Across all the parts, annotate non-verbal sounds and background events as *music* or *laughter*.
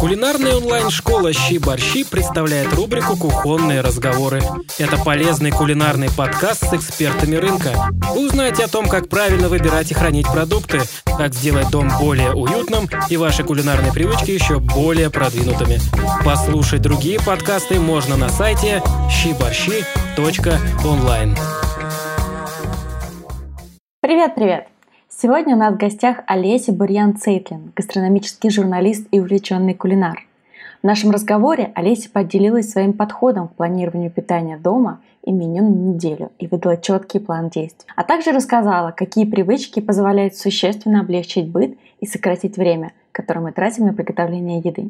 Кулинарная онлайн-школа «Щи-борщи» представляет рубрику «Кухонные разговоры». Это полезный кулинарный подкаст с экспертами рынка. Вы узнаете о том, как правильно выбирать и хранить продукты, как сделать дом более уютным и ваши кулинарные привычки еще более продвинутыми. Послушать другие подкасты можно на сайте щиборщи.онлайн. Привет-привет! Сегодня у нас в гостях Олеся Бурьян-Цейтлин, гастрономический журналист и увлеченный кулинар. В нашем разговоре Олеся поделилась своим подходом к планированию питания дома и меню на неделю и выдала четкий план действий. А также рассказала, какие привычки позволяют существенно облегчить быт и сократить время, которое мы тратим на приготовление еды.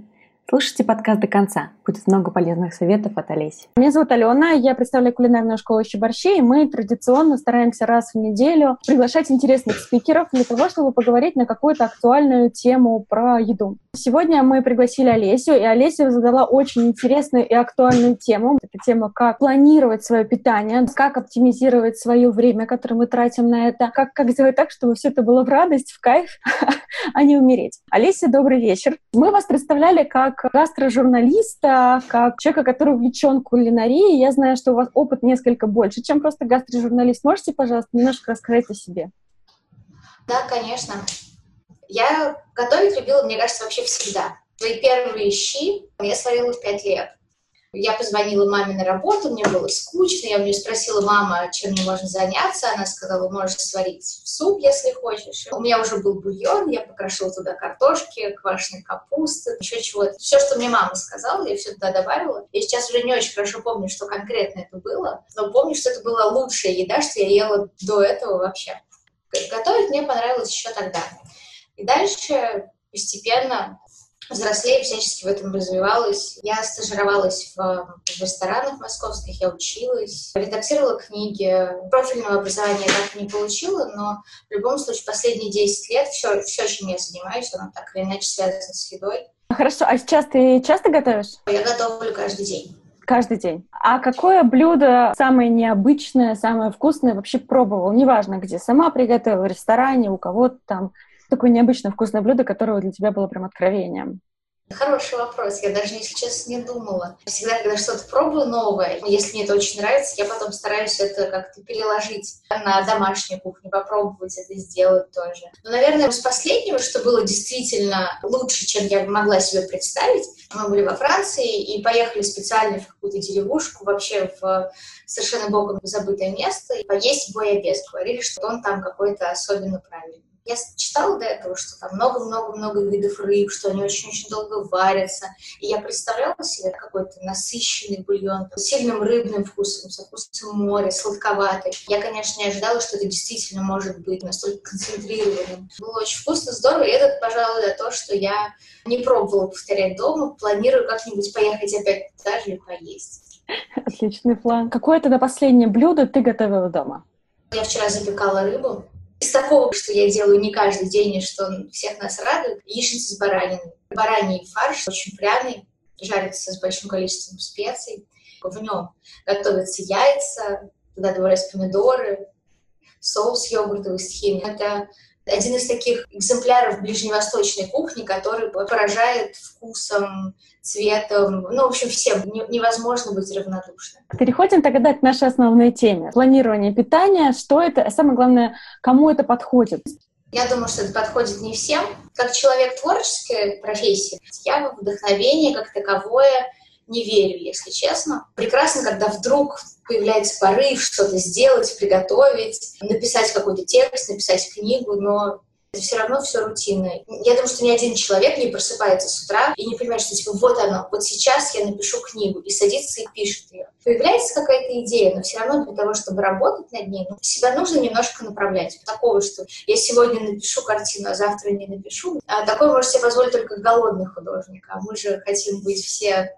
Слушайте подкаст до конца. Будет много полезных советов от Олеси. Меня зовут Алена, я представляю кулинарную школу щеборщей, и мы традиционно стараемся раз в неделю приглашать интересных спикеров для того, чтобы поговорить на какую-то актуальную тему про еду. Сегодня мы пригласили Олесю, и Олеся задала очень интересную и актуальную тему. Это тема, как планировать свое питание, как оптимизировать свое время, которое мы тратим на это, как, как сделать так, чтобы все это было в радость, в кайф, *laughs* а не умереть. Олеся, добрый вечер. Мы вас представляли как как гастрожурналиста, как человека, который увлечен кулинарией. Я знаю, что у вас опыт несколько больше, чем просто гастрожурналист. Можете, пожалуйста, немножко рассказать о себе? Да, конечно. Я готовить любила, мне кажется, вообще всегда. Свои первые щи я сварила в пять лет. Я позвонила маме на работу, мне было скучно, я у нее спросила, мама, чем мне можно заняться, она сказала, можешь сварить суп, если хочешь. У меня уже был бульон, я покрошила туда картошки, квашеной капусты, еще чего-то. Все, что мне мама сказала, я все туда добавила. Я сейчас уже не очень хорошо помню, что конкретно это было, но помню, что это была лучшая еда, что я ела до этого вообще. Готовить мне понравилось еще тогда. И дальше постепенно взрослее, всячески в этом развивалась. Я стажировалась в, ресторанах московских, я училась, редактировала книги. Профильного образования я так не получила, но в любом случае последние 10 лет все, все чем я занимаюсь, оно так или иначе связано с едой. Хорошо, а сейчас ты часто готовишь? Я готовлю каждый день. Каждый день. А какое блюдо самое необычное, самое вкусное вообще пробовал? Неважно где. Сама приготовила в ресторане, у кого-то там такое необычное вкусное блюдо, которое для тебя было прям откровением? Хороший вопрос. Я даже, если честно, не думала. Всегда, когда что-то пробую новое, если мне это очень нравится, я потом стараюсь это как-то переложить на домашнюю кухню, попробовать это сделать тоже. Но, наверное, из последнего, что было действительно лучше, чем я могла себе представить, мы были во Франции и поехали специально в какую-то деревушку, вообще в совершенно богом забытое место, и поесть боябес. Говорили, что он там какой-то особенно правильный. Я читала до этого, что там много-много-много видов рыб, что они очень-очень долго варятся. И я представляла себе какой-то насыщенный бульон с сильным рыбным вкусом, со вкусом моря, сладковатый. Я, конечно, не ожидала, что это действительно может быть настолько концентрированным. Было очень вкусно, здорово. И это, пожалуй, то, что я не пробовала повторять дома. Планирую как-нибудь поехать опять туда же и поесть. Отличный план. Какое тогда последнее блюдо ты готовила дома? Я вчера запекала рыбу из такого, что я делаю не каждый день, и что всех нас радует, яичница с бараниной. Бараний фарш очень пряный, жарится с большим количеством специй. В нем готовятся яйца, туда добавляются помидоры, соус йогуртовый с химией. Это один из таких экземпляров ближневосточной кухни, который поражает вкусом, цветом, ну, в общем, всем. Невозможно быть равнодушным. Переходим тогда к нашей основной теме. Планирование питания. Что это? А самое главное, кому это подходит? Я думаю, что это подходит не всем. Как человек творческой профессии, я вдохновение как таковое не верю, если честно. Прекрасно, когда вдруг появляется порыв что-то сделать, приготовить, написать какой-то текст, написать книгу, но это все равно все рутинно. Я думаю, что ни один человек не просыпается с утра и не понимает, что типа вот оно, вот сейчас я напишу книгу, и садится и пишет ее. Появляется какая-то идея, но все равно для того, чтобы работать над ней, ну, себя нужно немножко направлять. Такого, что я сегодня напишу картину, а завтра не напишу. А такое может себе позволить только голодный художник. А мы же хотим быть все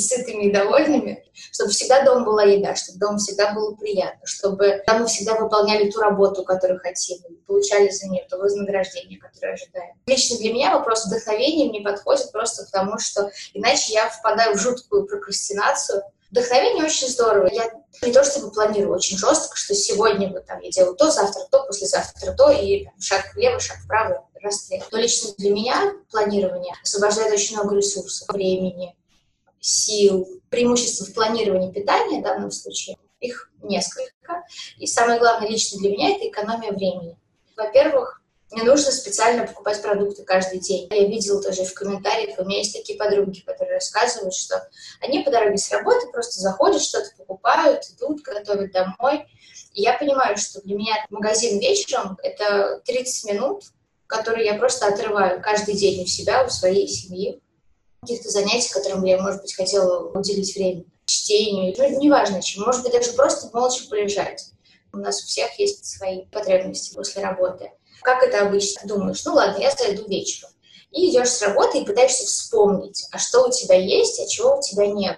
сытыми и довольными, чтобы всегда дома была еда, чтобы дома всегда было приятно, чтобы мы всегда выполняли ту работу, которую хотим, получали за нее то вознаграждение, которое ожидаем. Лично для меня вопрос вдохновения не подходит просто потому, что иначе я впадаю в жуткую прокрастинацию. Вдохновение очень здорово. Я Не то чтобы планирую очень жестко, что сегодня вот там я делаю то, завтра то, послезавтра то, и шаг влево, шаг вправо, расстрел. Но лично для меня планирование освобождает очень много ресурсов, времени, сил, преимущества в планировании питания в данном случае. Их несколько. И самое главное лично для меня – это экономия времени. Во-первых, не нужно специально покупать продукты каждый день. Я видела тоже в комментариях, у меня есть такие подруги, которые рассказывают, что они по дороге с работы просто заходят, что-то покупают, идут, готовят домой. И я понимаю, что для меня магазин вечером — это 30 минут, которые я просто отрываю каждый день у себя, у своей семьи. Каких-то занятий, которым я, может быть, хотела уделить время. Чтению, ну, неважно чем. Может быть, даже просто молча полежать. У нас у всех есть свои потребности после работы. Как это обычно? Думаешь, ну ладно, я зайду вечером. И идешь с работы и пытаешься вспомнить, а что у тебя есть, а чего у тебя нет.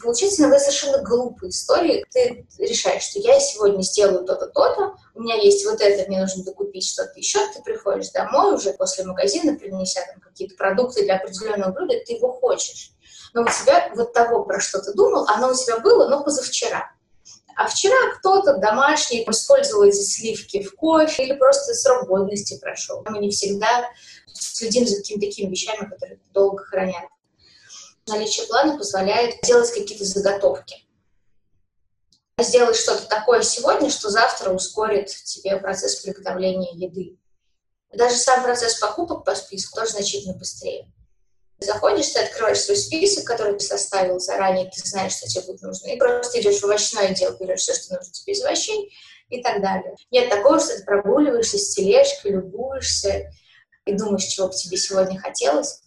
Получается иногда совершенно глупые истории. Ты решаешь, что я сегодня сделаю то-то, то-то, у меня есть вот это, мне нужно докупить что-то еще. Ты приходишь домой уже после магазина, принеся там какие-то продукты для определенного блюда, ты его хочешь. Но у тебя вот того, про что ты думал, оно у тебя было, но позавчера. А вчера кто-то домашний использовал эти сливки в кофе или просто срок годности прошел. Мы не всегда следим за какими-то такими вещами, которые долго хранят. Наличие плана позволяет делать какие-то заготовки. Сделать что-то такое сегодня, что завтра ускорит тебе процесс приготовления еды. Даже сам процесс покупок по списку тоже значительно быстрее заходишь, ты открываешь свой список, который ты составил заранее, ты знаешь, что тебе будет нужно, и просто идешь в овощной отдел, берешь все, что нужно тебе из овощей и так далее. Нет такого, что ты прогуливаешься с тележкой, любуешься и думаешь, чего бы тебе сегодня хотелось.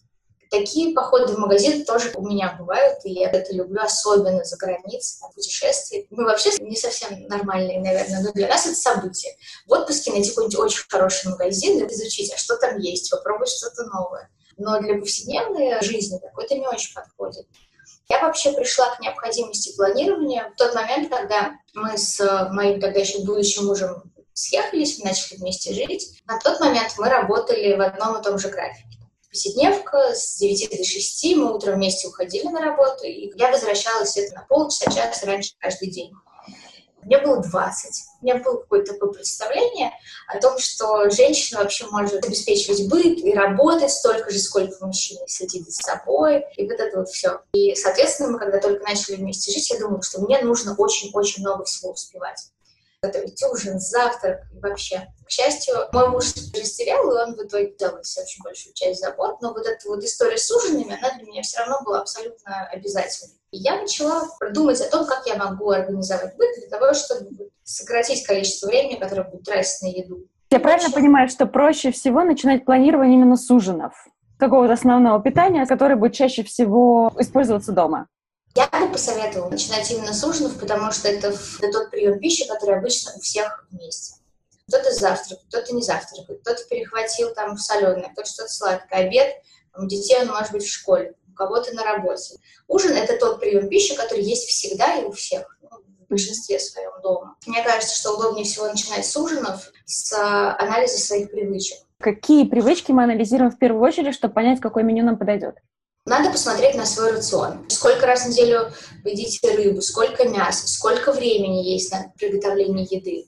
Такие походы в магазин тоже у меня бывают, и я это люблю, особенно за границей, на путешествии. Мы вообще не совсем нормальные, наверное, но для нас это событие. В отпуске найти какой-нибудь очень хороший магазин, изучить, а что там есть, попробовать что-то новое но для повседневной жизни такой это не очень подходит. Я вообще пришла к необходимости планирования в тот момент, когда мы с моим тогда еще будущим мужем съехались, начали вместе жить. На тот момент мы работали в одном и том же графике. Повседневка с 9 до 6, мы утром вместе уходили на работу, и я возвращалась это на полчаса, час раньше каждый день. Мне было 20. У меня было какое-то такое представление о том, что женщина вообще может обеспечивать быт и работать столько же, сколько мужчина, следить за собой, и вот это вот все. И, соответственно, мы когда только начали вместе жить, я думала, что мне нужно очень-очень много всего успевать готовить ужин, завтрак и вообще. К счастью, мой муж растерял, и он в итоге делал себе очень большую часть забот, но вот эта вот история с ужинами, она для меня все равно была абсолютно обязательной. И я начала продумать о том, как я могу организовать быт для того, чтобы сократить количество времени, которое будет тратить на еду. Я правильно понимаю, что проще всего начинать планирование именно с ужинов? Какого-то основного питания, которое будет чаще всего использоваться дома? Я бы посоветовала начинать именно с ужинов, потому что это, это тот прием пищи, который обычно у всех вместе. Кто-то завтракает, кто-то не завтракает, кто-то перехватил там соленое, кто-то что-то сладкое. Обед, у детей он может быть в школе, у кого-то на работе. Ужин – это тот прием пищи, который есть всегда и у всех, ну, в большинстве своем дома. Мне кажется, что удобнее всего начинать с ужинов, с анализа своих привычек. Какие привычки мы анализируем в первую очередь, чтобы понять, какое меню нам подойдет? Надо посмотреть на свой рацион. Сколько раз в неделю вы едите рыбу, сколько мяса, сколько времени есть на приготовление еды.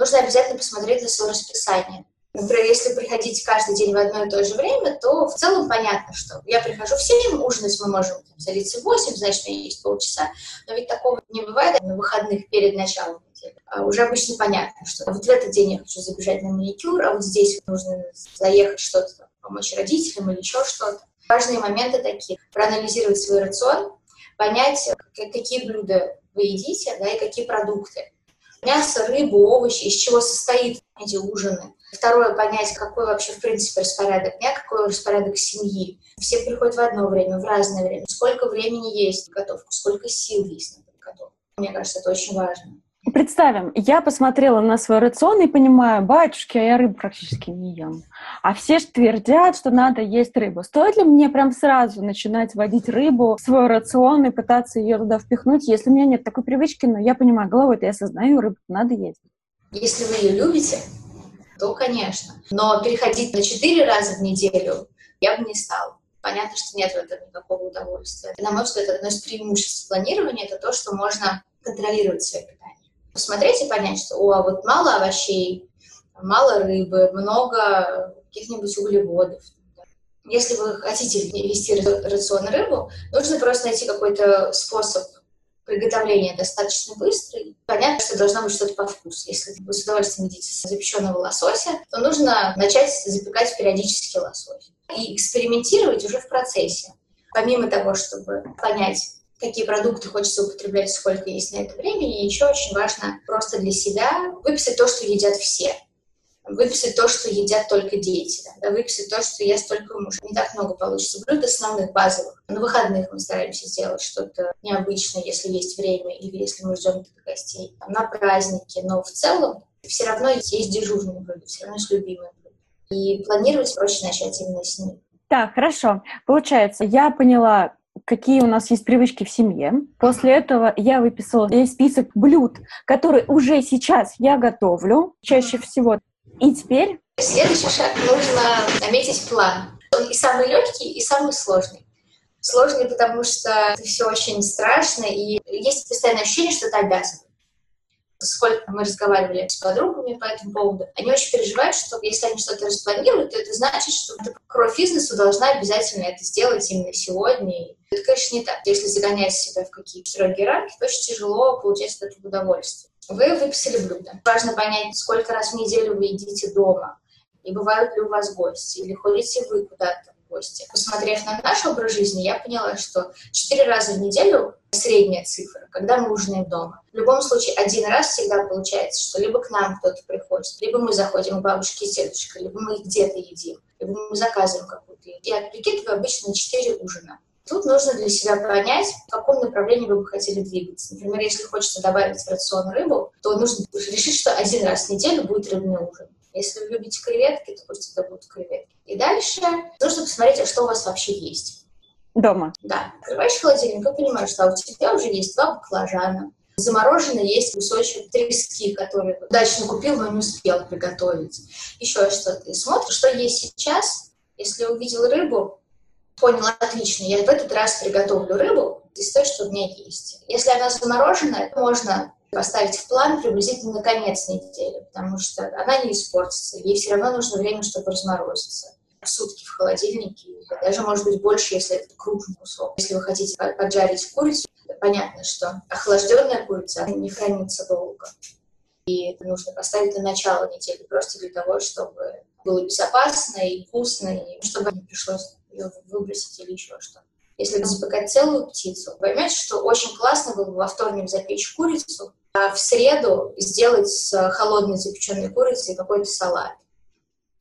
Нужно обязательно посмотреть на свое расписание. Например, если приходить каждый день в одно и то же время, то в целом понятно, что я прихожу в 7, ужинать мы можем там, садиться в 8, значит, у меня есть полчаса. Но ведь такого не бывает на выходных перед началом недели. А уже обычно понятно, что вот в этот день я хочу забежать на маникюр, а вот здесь нужно заехать что-то, помочь родителям или еще что-то важные моменты такие. Проанализировать свой рацион, понять, какие блюда вы едите, да, и какие продукты. Мясо, рыбу, овощи, из чего состоит эти ужины. Второе, понять, какой вообще, в принципе, распорядок дня, какой распорядок семьи. Все приходят в одно время, в разное время. Сколько времени есть на подготовку, сколько сил есть на подготовку. Мне кажется, это очень важно. Представим, я посмотрела на свой рацион и понимаю, батюшки, а я рыбу практически не ем. А все же твердят, что надо есть рыбу. Стоит ли мне прям сразу начинать вводить рыбу в свой рацион и пытаться ее туда впихнуть, если у меня нет такой привычки, но я понимаю, головой-то я осознаю, рыбу надо есть. Если вы ее любите, то, конечно. Но переходить на четыре раза в неделю я бы не стала. Понятно, что нет в этом никакого удовольствия. На мой взгляд, одно из преимуществ планирования — это то, что можно контролировать свое питание. Посмотреть и понять, что о, а вот мало овощей, мало рыбы, много каких-нибудь углеводов. Если вы хотите вести рацион рыбу, нужно просто найти какой-то способ приготовления достаточно быстрый. Понятно, что должно быть что-то по вкусу. Если вы с удовольствием едите запеченного лосося, то нужно начать запекать периодически лосось. И экспериментировать уже в процессе. Помимо того, чтобы понять, какие продукты хочется употреблять, сколько есть на это времени, еще очень важно просто для себя выписать то, что едят все выписать то, что едят только дети, да, выписать то, что ест только муж. Не так много получится блюд основных, базовых. На выходных мы стараемся сделать что-то необычное, если есть время или если мы ждем гостей. На праздники, но в целом все равно есть дежурные блюда, все равно есть любимые блюда. И планировать проще начать именно с них. Так, хорошо. Получается, я поняла, какие у нас есть привычки в семье. После этого я выписала список блюд, которые уже сейчас я готовлю. Чаще всего и теперь? Следующий шаг нужно наметить план. Он и самый легкий, и самый сложный. Сложный, потому что это все очень страшно, и есть постоянное ощущение, что ты обязан. Сколько мы разговаривали с подругами по этому поводу, они очень переживают, что если они что-то распланируют, то это значит, что ты, кровь бизнесу должна обязательно это сделать именно сегодня. Это, конечно, не так. Если загонять себя в какие-то строгие рамки, то очень тяжело получать от этого удовольствие. Вы выписали блюдо. Важно понять, сколько раз в неделю вы едите дома. И бывают ли у вас гости, или ходите вы куда-то гости. Посмотрев на наш образ жизни, я поняла, что четыре раза в неделю средняя цифра, когда мы ужинаем дома. В любом случае, один раз всегда получается, что либо к нам кто-то приходит, либо мы заходим к бабушке и дедушке, либо мы где-то едим, либо мы заказываем какую-то еду. Я прикидываю обычно четыре ужина. Тут нужно для себя понять, в каком направлении вы бы хотели двигаться. Например, если хочется добавить в рацион рыбу, то нужно решить, что один раз в неделю будет рыбный ужин. Если вы любите креветки, то пусть это будут креветки. И дальше нужно посмотреть, а что у вас вообще есть. Дома. Да. Открываешь холодильник и понимаешь, что у тебя уже есть два баклажана, заморожено есть кусочек трески, который удачно купил, но не успел приготовить. Еще что-то. И смотришь, что есть сейчас. Если увидел рыбу, понял, отлично, я в этот раз приготовлю рыбу из той, что у меня есть. Если она замороженная, можно поставить в план приблизительно на конец недели, потому что она не испортится, ей все равно нужно время, чтобы разморозиться. Сутки в холодильнике, даже, может быть, больше, если это крупный кусок. Если вы хотите поджарить курицу, понятно, что охлажденная курица не хранится долго. И нужно поставить на начало недели, просто для того, чтобы было безопасно и вкусно, и чтобы не пришлось ее выбросить или еще что. Если запекать целую птицу, поймете, что очень классно было бы во вторник запечь курицу, в среду сделать с холодной запеченной курицей какой-то салат.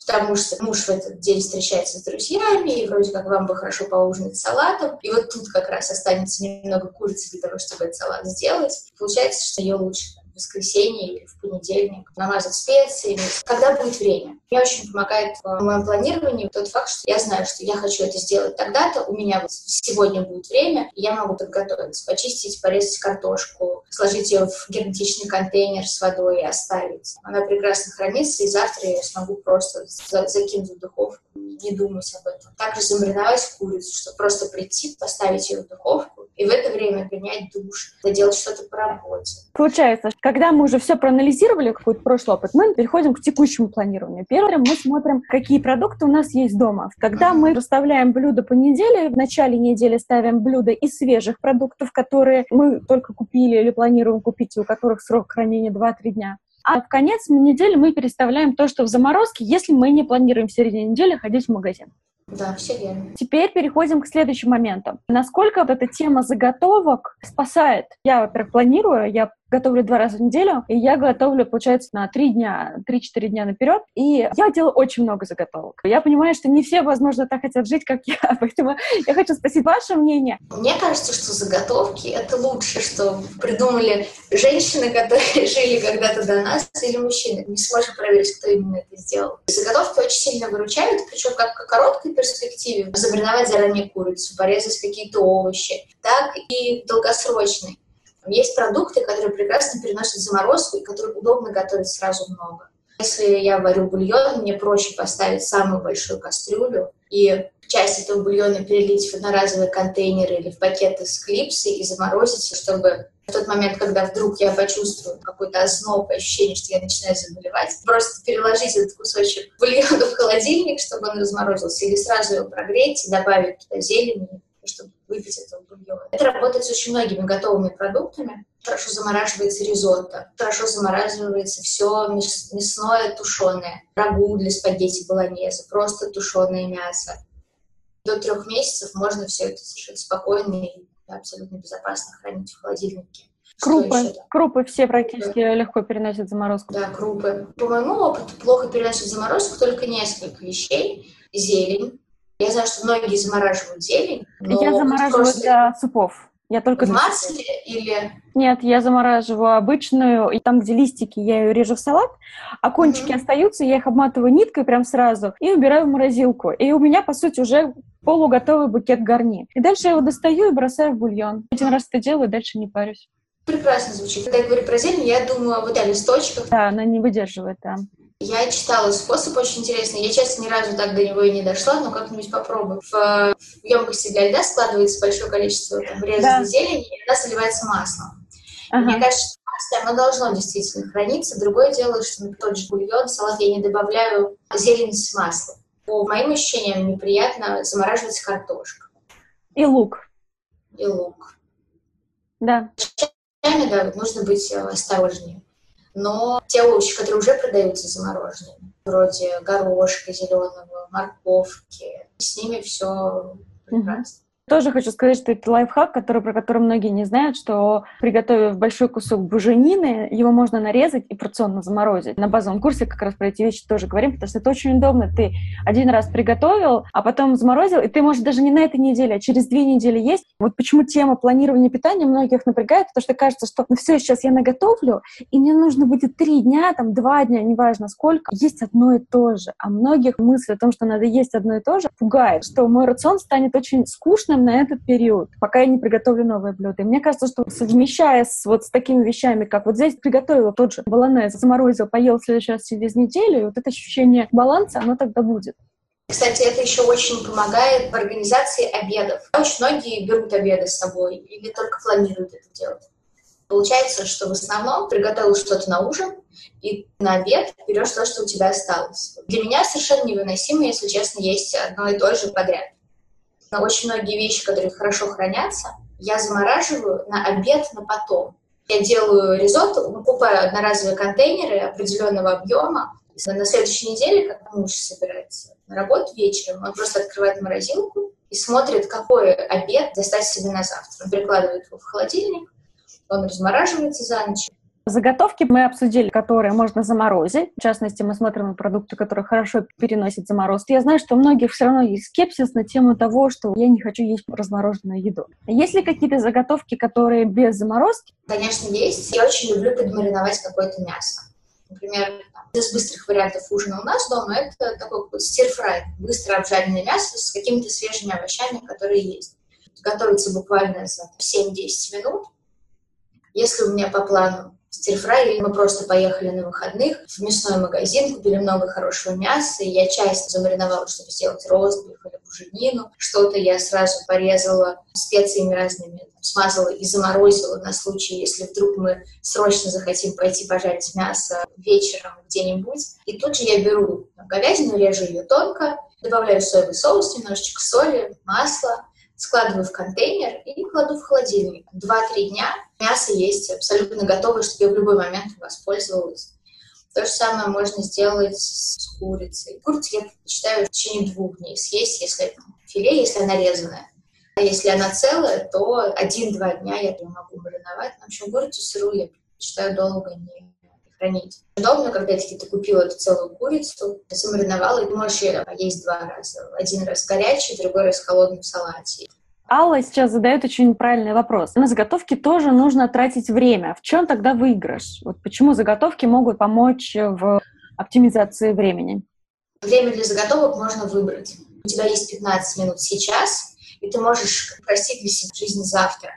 Потому что муж в этот день встречается с друзьями, и вроде как вам бы хорошо поужинать салатом. И вот тут как раз останется немного курицы для того, чтобы этот салат сделать. Получается, что ее лучше воскресенье или в понедельник, намазать специями, когда будет время. Мне очень помогает в моем планировании тот факт, что я знаю, что я хочу это сделать тогда-то, у меня вот сегодня будет время, и я могу подготовиться, почистить, порезать картошку, сложить ее в герметичный контейнер с водой и оставить. Она прекрасно хранится, и завтра я смогу просто закинуть в духовку не думать об этом. Также замариновать курицу, чтобы просто прийти, поставить ее в духовку и в это время принять душ, доделать что-то по работе. Получается, когда мы уже все проанализировали, какой-то прошлый опыт, мы переходим к текущему планированию. Первым мы смотрим, какие продукты у нас есть дома. Когда мы расставляем блюда по неделе, в начале недели ставим блюда из свежих продуктов, которые мы только купили или планируем купить, у которых срок хранения 2-3 дня. А в конец недели мы переставляем то, что в заморозке, если мы не планируем в середине недели ходить в магазин. Да, все верно. Теперь переходим к следующему моменту. Насколько вот эта тема заготовок спасает? Я, во-первых, планирую, я готовлю два раза в неделю, и я готовлю, получается, на три дня, три-четыре дня наперед, и я делаю очень много заготовок. Я понимаю, что не все, возможно, так хотят жить, как я, *laughs* поэтому я хочу спросить ваше мнение. Мне кажется, что заготовки — это лучше, что придумали женщины, которые *laughs* жили когда-то до нас, или мужчины. Не сможем проверить, кто именно это сделал. Заготовки очень сильно выручают, причем как в короткой перспективе, замариновать заранее курицу, порезать какие-то овощи, так и долгосрочной. Есть продукты, которые прекрасно переносят заморозку и которые удобно готовить сразу много. Если я варю бульон, мне проще поставить самую большую кастрюлю и часть этого бульона перелить в одноразовые контейнеры или в пакеты с клипсой и заморозить, чтобы В тот момент, когда вдруг я почувствую какой-то озноб, ощущение, что я начинаю заболевать, просто переложить этот кусочек *laughs* бульона в холодильник, чтобы он разморозился, или сразу его прогреть и добавить туда зелень, чтобы выпить этого бульона. Это работает с очень многими готовыми продуктами. Хорошо замораживается ризотто, хорошо замораживается все мясное тушеное, рагу для спагетти болоньезе, просто тушеное мясо. До трех месяцев можно все это совершенно спокойно и абсолютно безопасно хранить в холодильнике. Крупы. Крупы все практически да. легко переносят заморозку. Да, крупы. По моему опыту, плохо переносят заморозку только несколько вещей. Зелень. Я знаю, что многие замораживают зелень. Я замораживаю просто... для супов. Я только в масле или... Нет, я замораживаю обычную, и там, где листики, я ее режу в салат, а кончики mm-hmm. остаются, я их обматываю ниткой прям сразу и убираю в морозилку. И у меня, по сути, уже полуготовый букет гарни. И дальше я его достаю и бросаю в бульон. Один раз это делаю, дальше не парюсь. Прекрасно звучит. Когда я говорю про зелень, я думаю вот о листочках. Да, она не выдерживает, да. Я читала способ очень интересный. Я, честно, ни разу так до него и не дошла, но как-нибудь попробую. В, в емкости для льда складывается большое количество там, врезанной да. зелени, и она заливается маслом. Ага. Мне кажется, что масло, оно должно действительно храниться. Другое дело, что на тот же бульон, салат я не добавляю зелень с маслом. По моим ощущениям, неприятно замораживать картошку. И лук. И лук. Да. Овощами, да, нужно быть э, осторожнее. Но те овощи, которые уже продаются замороженными, вроде горошка зеленого, морковки, с ними все прекрасно. Тоже хочу сказать, что это лайфхак, который, про который многие не знают, что приготовив большой кусок буженины, его можно нарезать и порционно заморозить. На базовом курсе как раз про эти вещи тоже говорим, потому что это очень удобно. Ты один раз приготовил, а потом заморозил, и ты можешь даже не на этой неделе, а через две недели есть. Вот почему тема планирования питания многих напрягает, потому что кажется, что ну все, сейчас я наготовлю, и мне нужно будет три дня, там два дня, неважно сколько, есть одно и то же. А многих мысль о том, что надо есть одно и то же, пугает, что мой рацион станет очень скучным, на этот период, пока я не приготовлю новое блюдо. И мне кажется, что совмещая с, вот с такими вещами, как вот здесь приготовила тот же баланез, заморозил, поел в следующий раз через неделю, и вот это ощущение баланса, оно тогда будет. Кстати, это еще очень помогает в организации обедов. Очень многие берут обеды с собой или только планируют это делать. Получается, что в основном приготовил что-то на ужин, и на обед берешь то, что у тебя осталось. Для меня совершенно невыносимо, если честно, есть одно и то же подряд очень многие вещи, которые хорошо хранятся, я замораживаю на обед, на потом. Я делаю ризотто, покупаю одноразовые контейнеры определенного объема. На следующей неделе, когда муж собирается на работу вечером, он просто открывает морозилку и смотрит, какой обед достать себе на завтра. Он прикладывает его в холодильник, он размораживается за ночь, Заготовки мы обсудили, которые можно заморозить. В частности, мы смотрим на продукты, которые хорошо переносят заморозки. Я знаю, что у многих все равно есть скепсис на тему того, что я не хочу есть размороженную еду. Есть ли какие-то заготовки, которые без заморозки? Конечно, есть. Я очень люблю подмариновать какое-то мясо. Например, из быстрых вариантов ужина у нас дома это такой стирфрай, быстро обжаренное мясо с какими-то свежими овощами, которые есть. Готовится буквально за 7-10 минут. Если у меня по плану стирфрай, или мы просто поехали на выходных в мясной магазин, купили много хорошего мяса, и я часть замариновала, чтобы сделать ростбиф или буженину. Что-то я сразу порезала специями разными, смазала и заморозила на случай, если вдруг мы срочно захотим пойти пожарить мясо вечером где-нибудь. И тут же я беру говядину, режу ее тонко, добавляю соевый соус, немножечко соли, масла, складываю в контейнер и кладу в холодильник. Два-три дня мясо есть абсолютно готовое, чтобы я в любой момент воспользовалась. То же самое можно сделать с курицей. Курицу я предпочитаю в течение двух дней съесть, если это филе, если она резаная. А если она целая, то один-два дня я ее могу мариновать. В общем, курицу сырую я предпочитаю долго не хранить. Удобно, когда таки ты купила эту целую курицу, замариновала, и можешь ее есть два раза. Один раз горячий, другой раз в салате. Алла сейчас задает очень правильный вопрос. На заготовки тоже нужно тратить время. В чем тогда выигрыш? Вот почему заготовки могут помочь в оптимизации времени? Время для заготовок можно выбрать. У тебя есть 15 минут сейчас, и ты можешь простить себя жизнь завтра.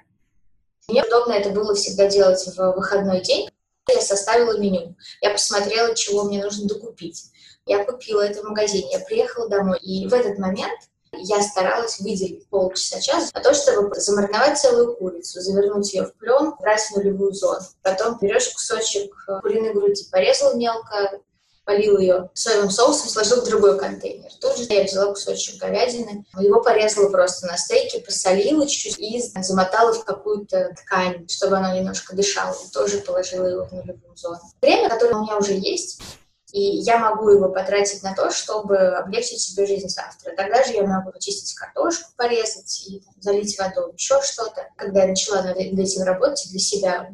Мне удобно это было всегда делать в выходной день. Я составила меню. Я посмотрела, чего мне нужно докупить. Я купила это в магазине, я приехала домой. И в этот момент я старалась выделить полчаса-час на то, чтобы замариновать целую курицу, завернуть ее в плен, брать нулевую зону. Потом берешь кусочек куриной груди, порезал мелко, полил ее соевым соусом, сложил в другой контейнер. Тут же я взяла кусочек говядины, его порезала просто на стейке, посолила чуть-чуть и замотала в какую-то ткань, чтобы оно немножко дышало. Тоже положила его в нулевую зону. Время, которое у меня уже есть, и я могу его потратить на то, чтобы облегчить себе жизнь завтра. Тогда же я могу почистить картошку, порезать и там, залить водой, еще что-то. Когда я начала над этим работать для себя,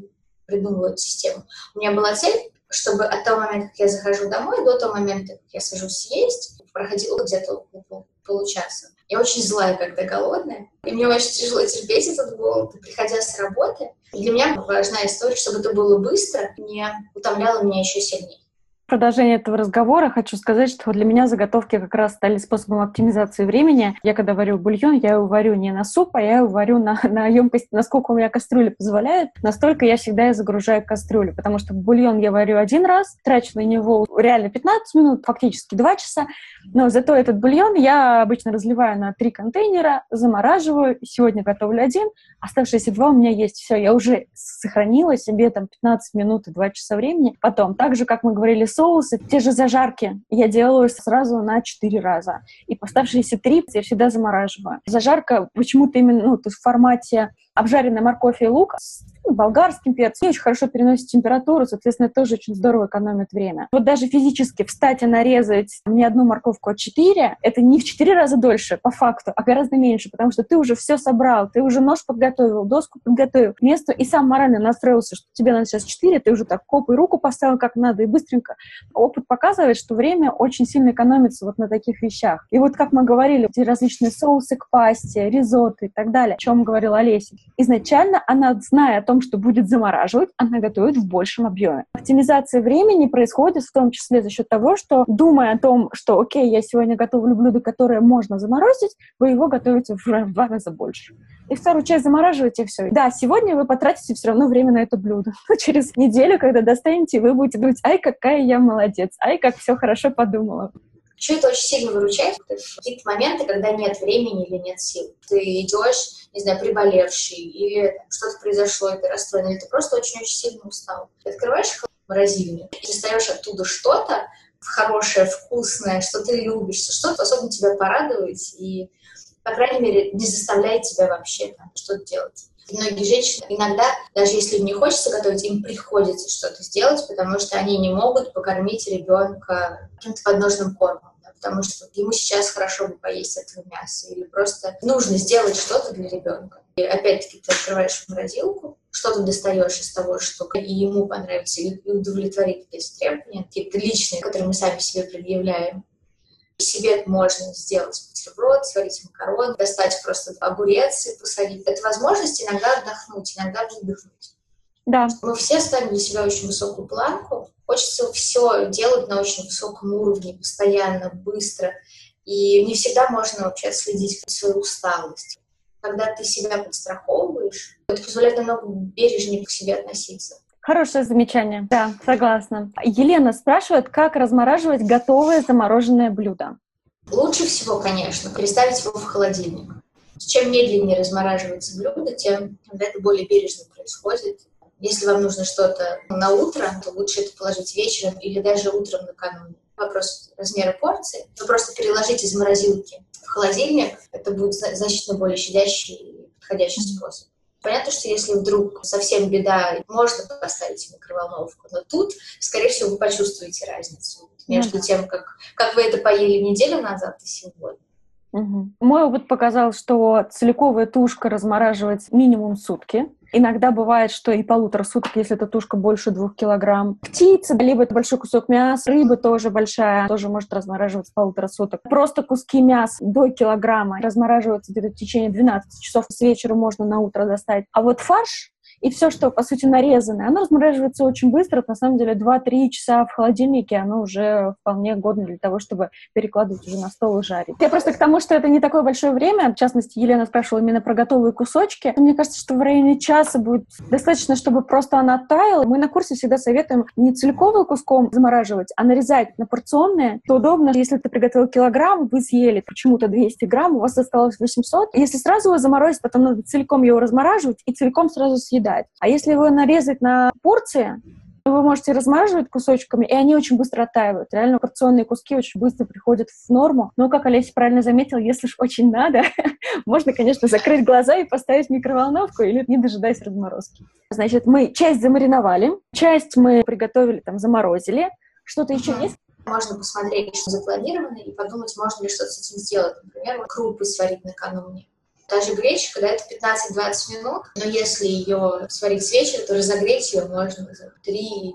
придумывала эту систему, у меня была цель чтобы от того момента, как я захожу домой, до того момента, как я сажусь есть, проходило где-то получаса. Я очень злая, когда голодная. И мне очень тяжело терпеть этот голод, приходя с работы. И для меня важна история, чтобы это было быстро, не утомляло меня еще сильнее продолжение этого разговора хочу сказать, что для меня заготовки как раз стали способом оптимизации времени. Я когда варю бульон, я его варю не на суп, а я его варю на, *laughs* на емкость, насколько у меня кастрюля позволяет, настолько я всегда и загружаю кастрюлю, потому что бульон я варю один раз, трачу на него реально 15 минут, фактически 2 часа, но зато этот бульон я обычно разливаю на три контейнера, замораживаю, сегодня готовлю один, оставшиеся два у меня есть, все, я уже сохранила себе там 15 минут и 2 часа времени. Потом, так же, как мы говорили с соусы, те же зажарки я делаю сразу на 4 раза. И поставшиеся 3 я всегда замораживаю. Зажарка почему-то именно ну, в формате обжаренная морковь и лук с ну, болгарским перцем. очень хорошо переносит температуру, соответственно, тоже очень здорово экономит время. Вот даже физически встать и нарезать не одну морковку, а четыре, это не в четыре раза дольше, по факту, а гораздо меньше, потому что ты уже все собрал, ты уже нож подготовил, доску подготовил, место, и сам морально настроился, что тебе надо сейчас четыре, ты уже так коп и руку поставил как надо, и быстренько. Опыт показывает, что время очень сильно экономится вот на таких вещах. И вот как мы говорили, эти различные соусы к пасте, ризотто и так далее, о чем говорил Олеся. Изначально она, зная о том, что будет замораживать, она готовит в большем объеме. Оптимизация времени происходит в том числе за счет того, что, думая о том, что, окей, я сегодня готовлю блюдо, которое можно заморозить, вы его готовите в два раза больше. И вторую часть замораживаете, и все. Да, сегодня вы потратите все равно время на это блюдо. Но через неделю, когда достанете, вы будете думать, ай, какая я молодец, ай, как все хорошо подумала. Еще это очень сильно выручает в какие-то моменты, когда нет времени или нет сил. Ты идешь, не знаю, приболевший, или что-то произошло, и ты расстроен, или ты просто очень-очень сильно устал. Ты открываешь морозильник и достаешь оттуда что-то хорошее, вкусное, что ты любишь, что способно тебя порадовать и, по крайней мере, не заставляет тебя вообще там, что-то делать. Многие женщины иногда, даже если им не хочется готовить, им приходится что-то сделать, потому что они не могут покормить ребенка каким-то подножным кормом потому что ему сейчас хорошо бы поесть этого мяса, или просто нужно сделать что-то для ребенка. И опять-таки ты открываешь морозилку, что-то достаешь из того, что и ему понравится, и удовлетворит эти требования, какие-то личные, которые мы сами себе предъявляем. Себе можно сделать бутерброд, сварить макароны, достать просто огурец и посадить. Это возможность иногда отдохнуть, иногда выдохнуть. Да. Мы все ставим для себя очень высокую планку. Хочется все делать на очень высоком уровне, постоянно, быстро. И не всегда можно вообще следить свою усталость. Когда ты себя подстраховываешь, это позволяет намного бережнее к себе относиться. Хорошее замечание. Да, согласна. Елена спрашивает, как размораживать готовое замороженное блюдо. Лучше всего, конечно, переставить его в холодильник. Чем медленнее размораживается блюдо, тем это более бережно происходит. Если вам нужно что-то на утро, то лучше это положить вечером или даже утром накануне. Вопрос размера порции. Вы просто переложите из морозилки в холодильник. Это будет значительно более щадящий и подходящий способ. Понятно, что если вдруг совсем беда, можно поставить микроволновку, но тут, скорее всего, вы почувствуете разницу между тем, как, как вы это поели неделю назад и сегодня. Угу. Мой опыт показал, что целиковая тушка размораживается минимум сутки. Иногда бывает, что и полутора суток, если эта тушка больше двух килограмм. Птица, либо это большой кусок мяса, рыба тоже большая, тоже может размораживаться полутора суток. Просто куски мяса до килограмма размораживаются где-то в течение 12 часов. С вечера можно на утро достать. А вот фарш И все, что, по сути, нарезанное, оно размораживается очень быстро. На самом деле, 2-3 часа в холодильнике, оно уже вполне годно для того, чтобы перекладывать уже на стол и жарить. Я просто к тому, что это не такое большое время. В частности, Елена спрашивала именно про готовые кусочки. Мне кажется, что в районе часа будет достаточно, чтобы просто она таяла. Мы на курсе всегда советуем не целиковым куском замораживать, а нарезать на порционные. То удобно, если ты приготовил килограмм, вы съели почему-то 200 грамм, у вас осталось 800. Если сразу его заморозить, потом надо целиком его размораживать и целиком сразу съедать. А если его нарезать на порции, вы можете размораживать кусочками, и они очень быстро оттаивают. Реально порционные куски очень быстро приходят в норму. Но, как Олеся правильно заметила, если уж очень надо, *laughs* можно, конечно, закрыть глаза и поставить микроволновку или не дожидаясь разморозки. Значит, мы часть замариновали, часть мы приготовили, там, заморозили. Что-то еще есть? Можно посмотреть, что запланировано, и подумать, можно ли что-то с этим сделать. Например, крупы сварить накануне даже гречка, да, это 15-20 минут, но если ее сварить с вечера, то разогреть ее можно за 3-5.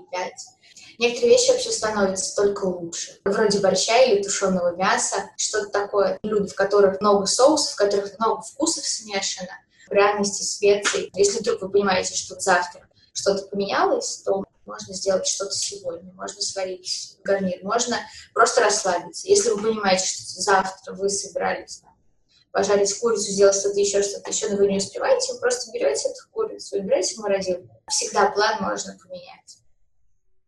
Некоторые вещи вообще становятся только лучше. Вроде борща или тушеного мяса, что-то такое. Блюда, в которых много соусов, в которых много вкусов смешано, пряности, специй. Если вдруг вы понимаете, что завтра что-то поменялось, то можно сделать что-то сегодня, можно сварить гарнир, можно просто расслабиться. Если вы понимаете, что завтра вы собирались пожарить курицу, сделать что-то еще, что-то еще, но вы не успеваете, вы просто берете эту курицу и берете в морозилку. Всегда план можно поменять.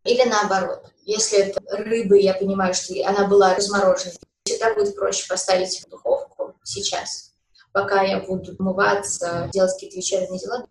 Или наоборот, если это рыба, я понимаю, что она была разморожена, всегда будет проще поставить в духовку сейчас, пока я буду умываться, делать какие-то вечерние дела.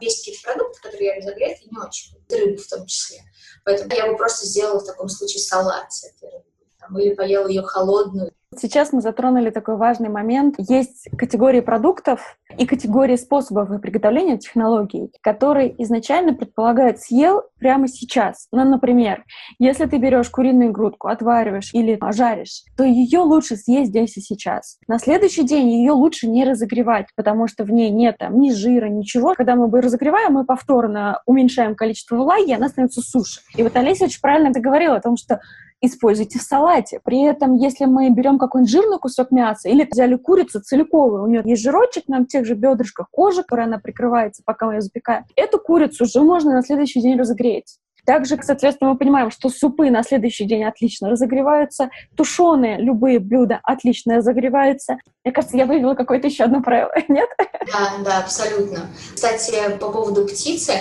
Есть какие-то продукты, которые я разогрею, и не очень рыбу в том числе. Поэтому я бы просто сделала в таком случае салат с этой рыбой. Или поела ее холодную, Сейчас мы затронули такой важный момент. Есть категории продуктов и категории способов приготовления технологий, которые изначально предполагают съел прямо сейчас. Ну, например, если ты берешь куриную грудку, отвариваешь или жаришь, то ее лучше съесть здесь и сейчас. На следующий день ее лучше не разогревать, потому что в ней нет там ни жира, ничего. Когда мы разогреваем, мы повторно уменьшаем количество влаги, и она становится суше. И вот Олеся очень правильно договорила о том, что используйте в салате. При этом, если мы берем какой-нибудь жирный кусок мяса или взяли курицу целиковую, у нее есть жирочек на тех же бедрышках, кожа, которая она прикрывается, пока мы ее запекаем, эту курицу уже можно на следующий день разогреть. Также, соответственно, мы понимаем, что супы на следующий день отлично разогреваются, тушеные любые блюда отлично разогреваются. Мне кажется, я вывела какое-то еще одно правило, *laughs* нет? Да, да, абсолютно. Кстати, по поводу птицы,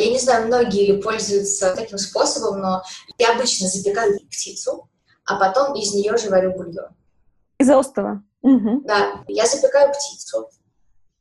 я не знаю, многие пользуются таким способом, но я обычно запекаю птицу, а потом из нее же варю бульон. Из остова? Угу. Да, я запекаю птицу,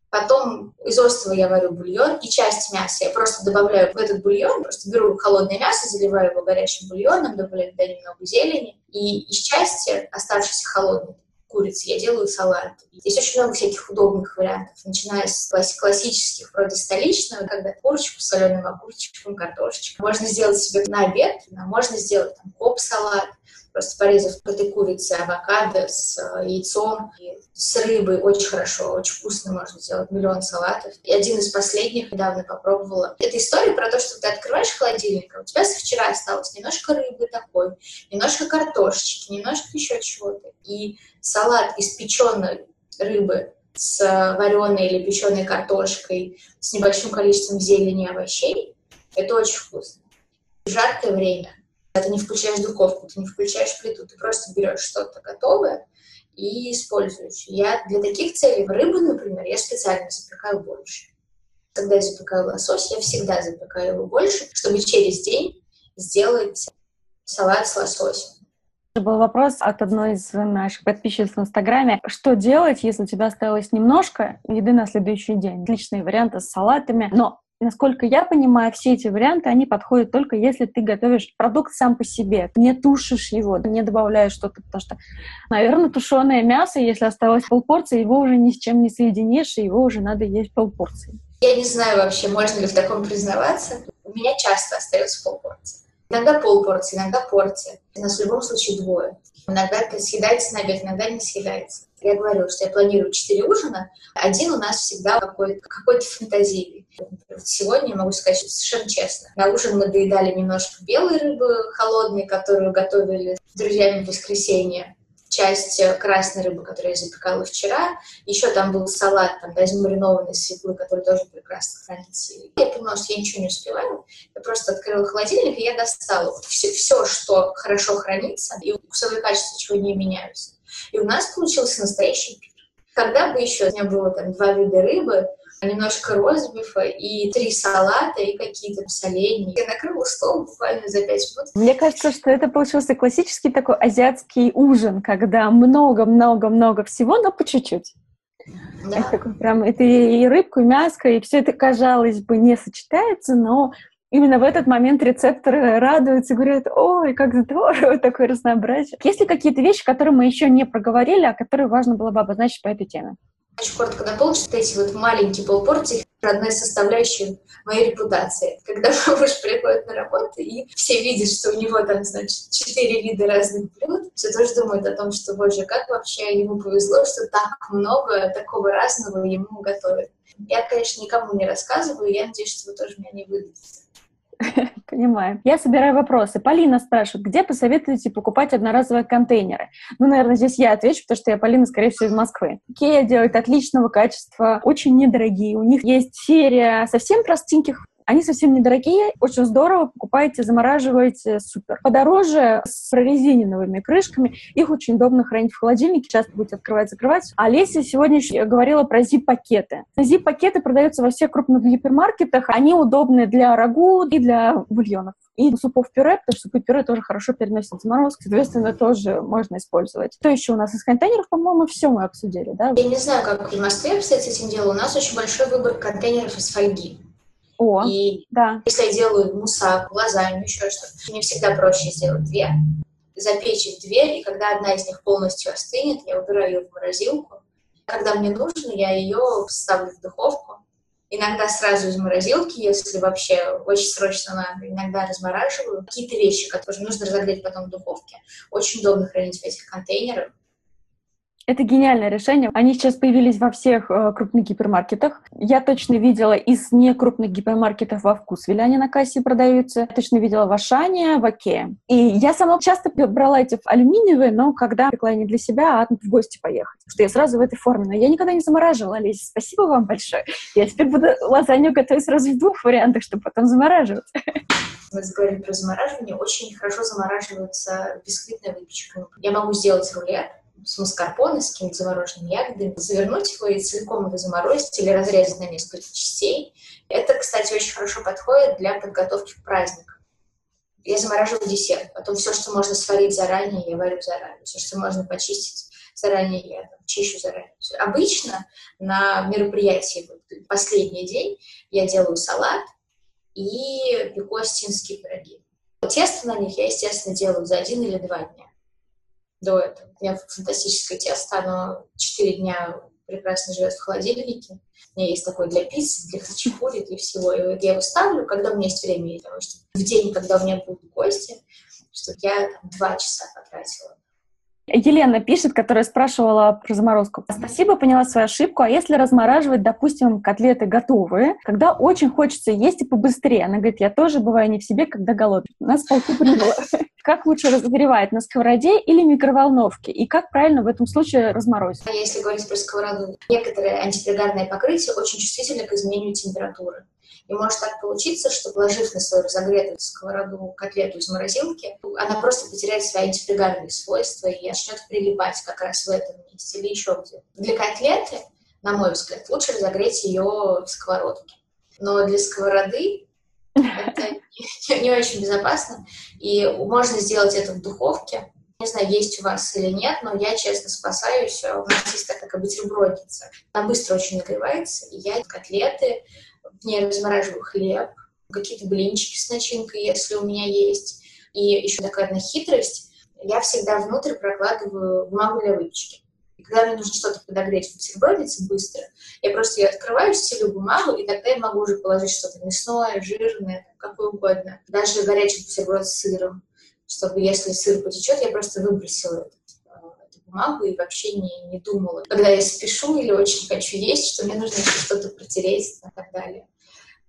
потом из остова я варю бульон, и часть мяса я просто добавляю в этот бульон, просто беру холодное мясо, заливаю его горячим бульоном, добавляю туда немного зелени, и из части, оставшейся холодной, курицы, я делаю салат. Здесь очень много всяких удобных вариантов, начиная с классических, вроде столичного, когда курочку с соленым огурчиком, картошечкой. Можно сделать себе на обед, можно сделать там коп-салат, просто порезав этой курицы авокадо с э, яйцом и с рыбой очень хорошо, очень вкусно можно сделать миллион салатов. И один из последних недавно попробовала. Это история про то, что ты открываешь холодильник, а у тебя с вчера осталось немножко рыбы такой, немножко картошечки, немножко еще чего-то. И салат из печеной рыбы с вареной или печеной картошкой, с небольшим количеством зелени и овощей, это очень вкусно. В жаркое время ты не включаешь духовку, ты не включаешь плиту, ты просто берешь что-то готовое и используешь. Я для таких целей рыбу, например, я специально запекаю больше. Когда я запекаю лосось, я всегда запекаю его больше, чтобы через день сделать салат с лососем. Был вопрос от одной из наших подписчиц в Инстаграме. Что делать, если у тебя осталось немножко еды на следующий день? Отличные варианты с салатами. Но Насколько я понимаю, все эти варианты, они подходят только если ты готовишь продукт сам по себе, не тушишь его, не добавляешь что-то, потому что, наверное, тушеное мясо, если осталось полпорции, его уже ни с чем не соединишь, и его уже надо есть полпорции. Я не знаю вообще, можно ли в таком признаваться. У меня часто остается полпорции. Иногда полпорции, иногда порция. У нас в любом случае двое. Иногда это съедается на обед, иногда не съедается. Я говорю, что я планирую четыре ужина. Один у нас всегда какой-то какой фантазийный. Сегодня я могу сказать что совершенно честно. На ужин мы доедали немножко белой рыбы холодной, которую готовили с друзьями в воскресенье. Часть э, красной рыбы, которую я запекала вчера. Еще там был салат, там, да, из маринованной свеклы, который тоже прекрасно хранится. Я понимала, что я ничего не успеваю. Я просто открыла холодильник, и я достала все, все что хорошо хранится, и вкусовые качества чего не меняются. И у нас получился настоящий пир. Когда бы еще у меня было там два вида рыбы, немножко розбифа и три салата и какие-то соленья. Я накрыла стол буквально за пять минут. Мне кажется, что это получился классический такой азиатский ужин, когда много-много-много всего, но по чуть-чуть. Да. Это такой прям, это и рыбку, и мяско, и все это, казалось бы, не сочетается, но именно в этот момент рецепторы радуются, говорят, ой, как здорово, *laughs* такое разнообразие. Есть ли какие-то вещи, которые мы еще не проговорили, а которые важно было бы обозначить по этой теме? Очень коротко дополнить, что эти вот маленькие полпорции — одна из составляющих моей репутации. Когда *laughs* муж приходит на работу, и все видят, что у него там, значит, четыре вида разных блюд, все тоже думают о том, что, боже, как вообще ему повезло, что так много такого разного ему готовят. Я, конечно, никому не рассказываю, я надеюсь, что вы тоже меня не выдадите. *laughs* Понимаю. Я собираю вопросы. Полина спрашивает, где посоветуете покупать одноразовые контейнеры? Ну, наверное, здесь я отвечу, потому что я Полина, скорее всего, из Москвы. Икея делает отличного качества, очень недорогие. У них есть серия совсем простеньких они совсем недорогие, очень здорово, покупаете, замораживаете, супер. Подороже с прорезиненными крышками, их очень удобно хранить в холодильнике, часто будете открывать, закрывать. А Леся сегодня говорила про зип-пакеты. Зип-пакеты продаются во всех крупных гипермаркетах, они удобны для рагу и для бульонов и супов пюре, потому что супы пюре тоже хорошо переносят заморозку, соответственно, тоже можно использовать. Что еще у нас из контейнеров, по-моему, все мы обсудили, да? Я не знаю, как в Москве обстоит с этим делом. У нас очень большой выбор контейнеров из фольги. О, и да. если я делаю мусак, лазанью, еще что-то, мне всегда проще сделать две, запечь их две, и когда одна из них полностью остынет, я убираю ее в морозилку. Когда мне нужно, я ее ставлю в духовку. Иногда сразу из морозилки, если вообще очень срочно надо. Иногда размораживаю. Какие-то вещи, которые нужно разогреть потом в духовке. Очень удобно хранить в этих контейнерах. Это гениальное решение. Они сейчас появились во всех э, крупных гипермаркетах. Я точно видела из некрупных гипермаркетов во вкусвилле они на кассе продаются. Я точно видела в Ашане, в Оке. И я сама часто брала эти алюминиевые, но когда пекла не для себя, а в гости поехать. Что я сразу в этой форме. Но я никогда не замораживала, Олеся. Спасибо вам большое. Я теперь буду лазанью готовить сразу в двух вариантах, чтобы потом замораживать. Мы заговорили про замораживание. Очень хорошо замораживается бисквитная выпечка. Я могу сделать рулет, с маскарпоне, с какими-то замороженными ягодами, завернуть его и целиком его заморозить или разрезать на несколько частей. Это, кстати, очень хорошо подходит для подготовки к праздникам. Я замораживаю десерт. Потом все, что можно сварить заранее, я варю заранее. Все, что можно почистить заранее, я там, чищу заранее. Обычно на мероприятии, вот, последний день, я делаю салат и пеку остинские пироги. Тесто на них я, естественно, делаю за один или два дня до этого. У меня фантастическое тесто, оно 4 дня прекрасно живет в холодильнике. У меня есть такое для пиццы, для хачапури, для всего. И вот я его ставлю, когда у меня есть время, потому что в день, когда у меня будут гости, чтобы я два часа потратила Елена пишет, которая спрашивала про заморозку. Спасибо, поняла свою ошибку. А если размораживать, допустим, котлеты готовые, когда очень хочется есть и побыстрее? Она говорит, я тоже бываю не в себе, когда голодный. У нас полку прибыло. *laughs* Как лучше разогревать, на сковороде или микроволновке? И как правильно в этом случае разморозить? Если говорить про сковороду, некоторые антипригарные покрытия очень чувствительны к изменению температуры. И может так получиться, что положив на свою разогретую сковороду котлету из морозилки, она просто потеряет свои антипригарные свойства и начнет прилипать как раз в этом месте или еще где-то. Для котлеты, на мой взгляд, лучше разогреть ее в сковородке. Но для сковороды это *laughs* не очень безопасно. И можно сделать это в духовке. Не знаю, есть у вас или нет, но я, честно, спасаюсь. У нас есть такая бутербродница. Она быстро очень нагревается, я котлеты в ней размораживаю хлеб, какие-то блинчики с начинкой, если у меня есть. И еще такая одна хитрость. Я всегда внутрь прокладываю бумагу для выпечки. И когда мне нужно что-то подогреть в бутерброднице быстро, я просто ее открываю, стелю бумагу, и тогда я могу уже положить что-то мясное, жирное, какое угодно. Даже горячий бутерброд с сыром, чтобы если сыр потечет, я просто выбросила это бумагу и вообще не, не думала. Когда я спешу или очень хочу есть, что мне нужно что-то протереть и так далее.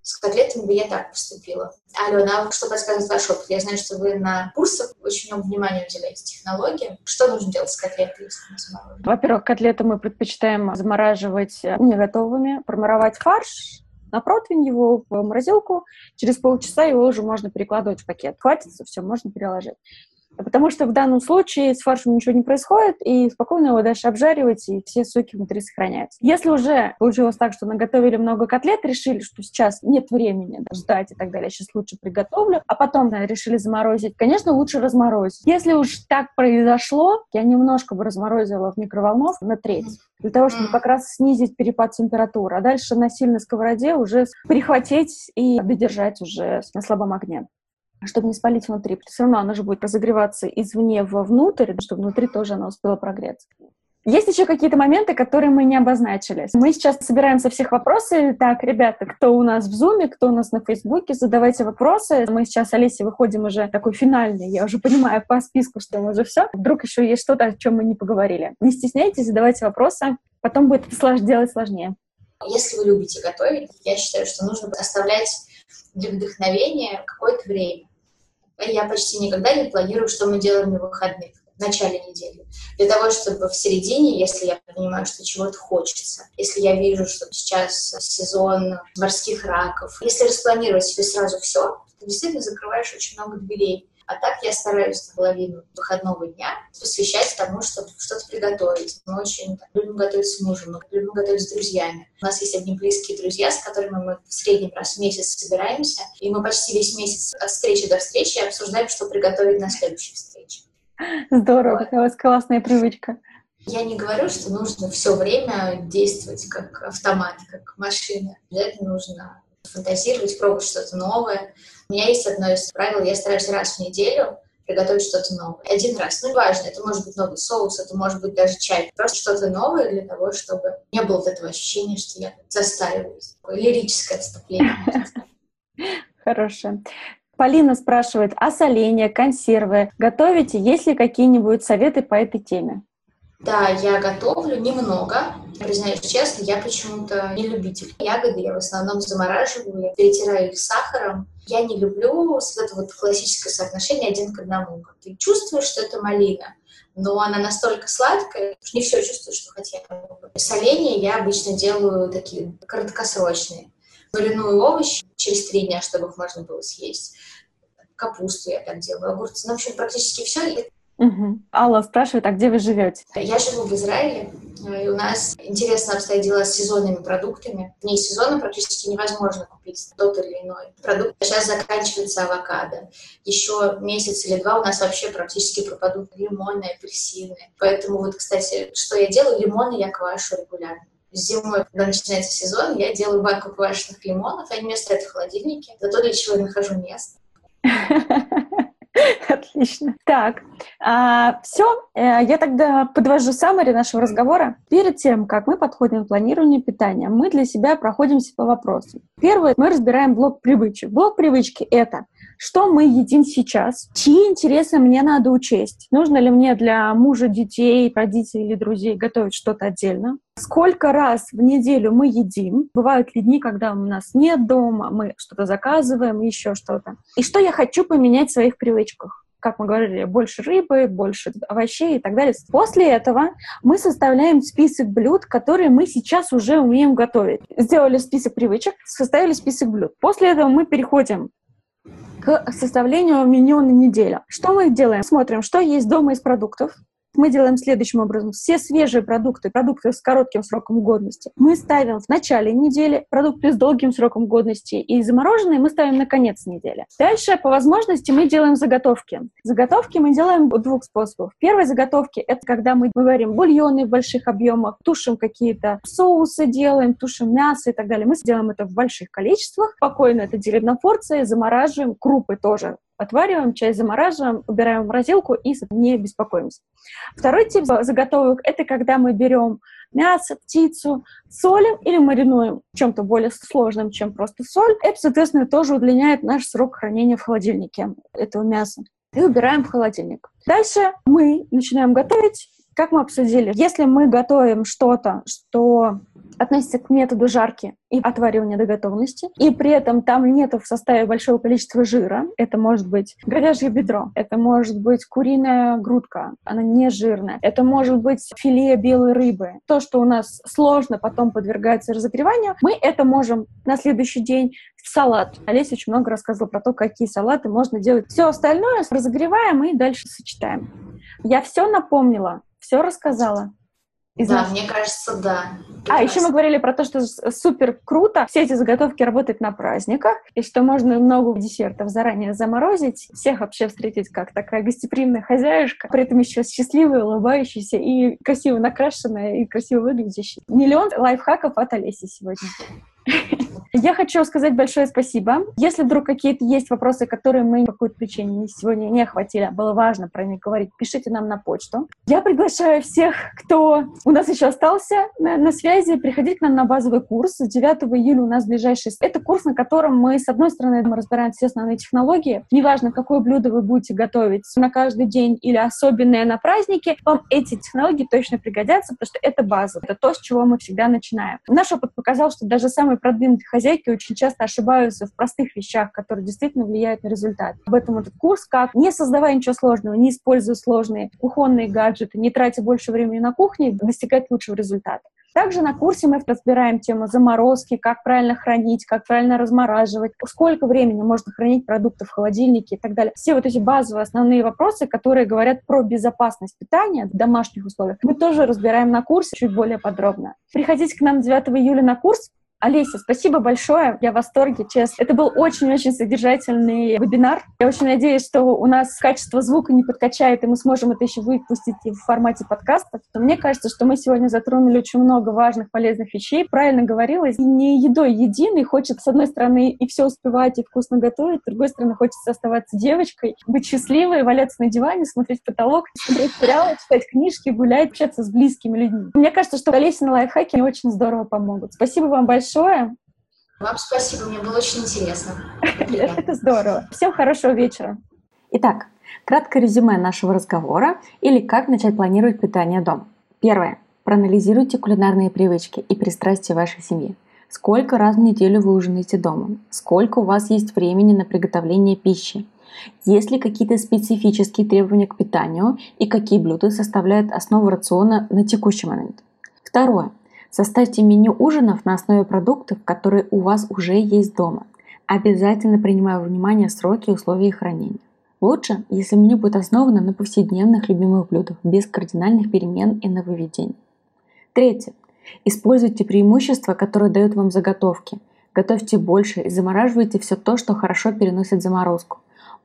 С котлетами бы я так поступила. Алена, а что подсказывает ваш опыт? Я знаю, что вы на курсах очень много внимания уделяете технологиям. Что нужно делать с котлетой, если мы замораживаем? Во-первых, котлеты мы предпочитаем замораживать не готовыми, формировать фарш, на противень его в морозилку. Через полчаса его уже можно перекладывать в пакет. Хватится, все, можно переложить. Потому что в данном случае с фаршем ничего не происходит, и спокойно его дальше обжариваете, и все соки внутри сохраняются. Если уже получилось так, что наготовили много котлет, решили, что сейчас нет времени ждать и так далее, сейчас лучше приготовлю, а потом да, решили заморозить, конечно, лучше разморозить. Если уж так произошло, я немножко бы разморозила в микроволновку на треть, для того, чтобы как раз снизить перепад температуры, а дальше на сильной сковороде уже перехватить и додержать уже на слабом огне чтобы не спалить внутри. Все равно она же будет разогреваться извне вовнутрь, чтобы внутри тоже она успела прогреться. Есть еще какие-то моменты, которые мы не обозначили. Мы сейчас собираем со всех вопросы. Так, ребята, кто у нас в Зуме, кто у нас на Фейсбуке, задавайте вопросы. Мы сейчас, Олеся, выходим уже такой финальный. Я уже понимаю по списку, что мы уже все. Вдруг еще есть что-то, о чем мы не поговорили. Не стесняйтесь, задавайте вопросы. Потом будет делать сложнее. Если вы любите готовить, я считаю, что нужно оставлять для вдохновения какое-то время. Я почти никогда не планирую, что мы делаем на выходных в начале недели. Для того, чтобы в середине, если я понимаю, что чего-то хочется, если я вижу, что сейчас сезон морских раков, если распланировать себе сразу все, ты действительно закрываешь очень много дверей. А так я стараюсь половину выходного дня посвящать тому, чтобы что-то приготовить. Мы очень так, любим готовить с мужем, мы любим готовить с друзьями. У нас есть одни близкие друзья, с которыми мы в среднем раз в месяц собираемся, и мы почти весь месяц от встречи до встречи обсуждаем, что приготовить на следующей встрече. Здорово, вот. какая у вас классная привычка. Я не говорю, что нужно все время действовать как автомат, как машина. Для этого нужно фантазировать, пробовать что-то новое. У меня есть одно из правил, я стараюсь раз в неделю приготовить что-то новое. Один раз. Ну, неважно, это может быть новый соус, это может быть даже чай. Просто что-то новое для того, чтобы не было вот этого ощущения, что я застаиваюсь. Такое лирическое отступление. *laughs* Хорошее. Полина спрашивает, а соленья, консервы готовите? Есть ли какие-нибудь советы по этой теме? Да, я готовлю немного. Признаюсь честно, я почему-то не любитель ягоды. Я в основном замораживаю, я перетираю их сахаром. Я не люблю вот это вот классическое соотношение один к одному. Ты чувствуешь, что это малина, но она настолько сладкая, что не все чувствую, что хотела. Соленья я обычно делаю такие краткосрочные. Мариную овощи через три дня, чтобы их можно было съесть. Капусту я так делаю, огурцы. Ну, в общем, практически все. Угу. Алла спрашивает, а где вы живете? Я живу в Израиле, и у нас интересно обстоят дела с сезонными продуктами. Вне сезона практически невозможно купить тот или иной продукт. Сейчас заканчивается авокадо. Еще месяц или два у нас вообще практически пропадут лимоны, апельсины. Поэтому вот, кстати, что я делаю? Лимоны я квашу регулярно зимой, когда начинается сезон, я делаю банку квашеных лимонов, они у меня стоят в холодильнике. Это то, для чего я нахожу место. *laughs* *laughs* Отлично. Так, а, все. Э, я тогда подвожу саммари нашего разговора. Перед тем, как мы подходим к планированию питания, мы для себя проходимся по вопросам. Первое, мы разбираем блок привычек. Блок привычки — это что мы едим сейчас, чьи интересы мне надо учесть. Нужно ли мне для мужа, детей, родителей или друзей готовить что-то отдельно? Сколько раз в неделю мы едим? Бывают ли дни, когда у нас нет дома, мы что-то заказываем, еще что-то. И что я хочу поменять в своих привычках? как мы говорили, больше рыбы, больше овощей и так далее. После этого мы составляем список блюд, которые мы сейчас уже умеем готовить. Сделали список привычек, составили список блюд. После этого мы переходим к составлению меню на неделю. Что мы делаем? Смотрим, что есть дома из продуктов, мы делаем следующим образом. Все свежие продукты, продукты с коротким сроком годности, мы ставим в начале недели, продукты с долгим сроком годности и замороженные мы ставим на конец недели. Дальше, по возможности, мы делаем заготовки. Заготовки мы делаем двух способов. Первые заготовки — это когда мы варим бульоны в больших объемах, тушим какие-то соусы делаем, тушим мясо и так далее. Мы делаем это в больших количествах, спокойно это делим на порции, замораживаем, крупы тоже отвариваем, часть замораживаем, убираем в морозилку и не беспокоимся. Второй тип заготовок — это когда мы берем мясо, птицу, солим или маринуем чем-то более сложным, чем просто соль. Это, соответственно, тоже удлиняет наш срок хранения в холодильнике этого мяса. И убираем в холодильник. Дальше мы начинаем готовить как мы обсудили, если мы готовим что-то, что относится к методу жарки и отваривания до готовности, и при этом там нету в составе большого количества жира. Это может быть говяжье бедро, это может быть куриная грудка, она не жирная, это может быть филе белой рыбы. То, что у нас сложно потом подвергается разогреванию, мы это можем на следующий день в салат. Олеся очень много рассказывала про то, какие салаты можно делать. Все остальное разогреваем и дальше сочетаем. Я все напомнила, все рассказала. Из да, нас... мне кажется, да. А, еще мы говорили про то, что супер круто. Все эти заготовки работают на праздниках, и что можно много десертов заранее заморозить, всех вообще встретить как такая гостеприимная хозяюшка, при этом еще счастливая, улыбающаяся и красиво накрашенная, и красиво выглядящая. Миллион лайфхаков от Олеси сегодня. Я хочу сказать большое спасибо. Если вдруг какие-то есть вопросы, которые мы по какой-то причине сегодня не охватили, а было важно про них говорить, пишите нам на почту. Я приглашаю всех, кто у нас еще остался на, на связи, приходить к нам на базовый курс. 9 июля у нас ближайший... Это курс, на котором мы, с одной стороны, мы разбираем все основные технологии. Неважно, какое блюдо вы будете готовить на каждый день или особенное на праздники, вам эти технологии точно пригодятся, потому что это база. Это то, с чего мы всегда начинаем. Наш опыт показал, что даже самые продвинутые хозяйки очень часто ошибаются в простых вещах, которые действительно влияют на результат. Об этом этот курс, как не создавая ничего сложного, не используя сложные кухонные гаджеты, не тратя больше времени на кухне, достигать лучшего результата. Также на курсе мы разбираем тему заморозки, как правильно хранить, как правильно размораживать, сколько времени можно хранить продукты в холодильнике и так далее. Все вот эти базовые основные вопросы, которые говорят про безопасность питания в домашних условиях, мы тоже разбираем на курсе чуть более подробно. Приходите к нам 9 июля на курс. Олеся, спасибо большое. Я в восторге, честно. Это был очень-очень содержательный вебинар. Я очень надеюсь, что у нас качество звука не подкачает, и мы сможем это еще выпустить и в формате подкастов. Мне кажется, что мы сегодня затронули очень много важных, полезных вещей. Правильно говорилось, не едой единый. Хочется, с одной стороны, и все успевать, и вкусно готовить, с другой стороны, хочется оставаться девочкой, быть счастливой, валяться на диване, смотреть потолок, смотреть сериалы, читать книжки, гулять, общаться с близкими людьми. Мне кажется, что лайфхаке мне очень здорово помогут. Спасибо вам большое большое. Вам спасибо, мне было очень интересно. *laughs* Это здорово. Всем хорошего вечера. Итак, краткое резюме нашего разговора или как начать планировать питание дома. Первое. Проанализируйте кулинарные привычки и пристрастия вашей семьи. Сколько раз в неделю вы ужинаете дома? Сколько у вас есть времени на приготовление пищи? Есть ли какие-то специфические требования к питанию и какие блюда составляют основу рациона на текущий момент? Второе. Составьте меню ужинов на основе продуктов, которые у вас уже есть дома. Обязательно принимая во внимание сроки и условия хранения. Лучше, если меню будет основано на повседневных любимых блюдах, без кардинальных перемен и нововведений. Третье. Используйте преимущества, которые дают вам заготовки. Готовьте больше и замораживайте все то, что хорошо переносит заморозку.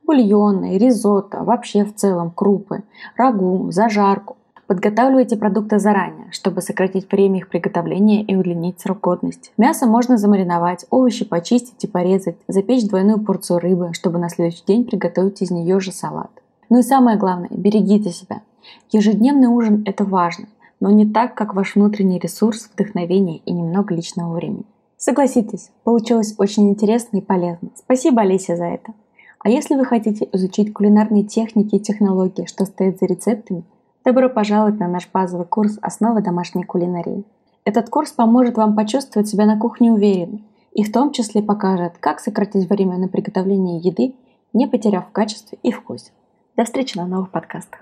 Бульоны, ризотто, вообще в целом крупы, рагу, зажарку. Подготавливайте продукты заранее, чтобы сократить время их приготовления и удлинить срок годности. Мясо можно замариновать, овощи почистить и порезать, запечь двойную порцию рыбы, чтобы на следующий день приготовить из нее же салат. Ну и самое главное, берегите себя. Ежедневный ужин – это важно, но не так, как ваш внутренний ресурс, вдохновение и немного личного времени. Согласитесь, получилось очень интересно и полезно. Спасибо, Олеся, за это. А если вы хотите изучить кулинарные техники и технологии, что стоит за рецептами, Добро пожаловать на наш базовый курс «Основы домашней кулинарии». Этот курс поможет вам почувствовать себя на кухне уверенно и в том числе покажет, как сократить время на приготовление еды, не потеряв в качестве и вкусе. До встречи на новых подкастах.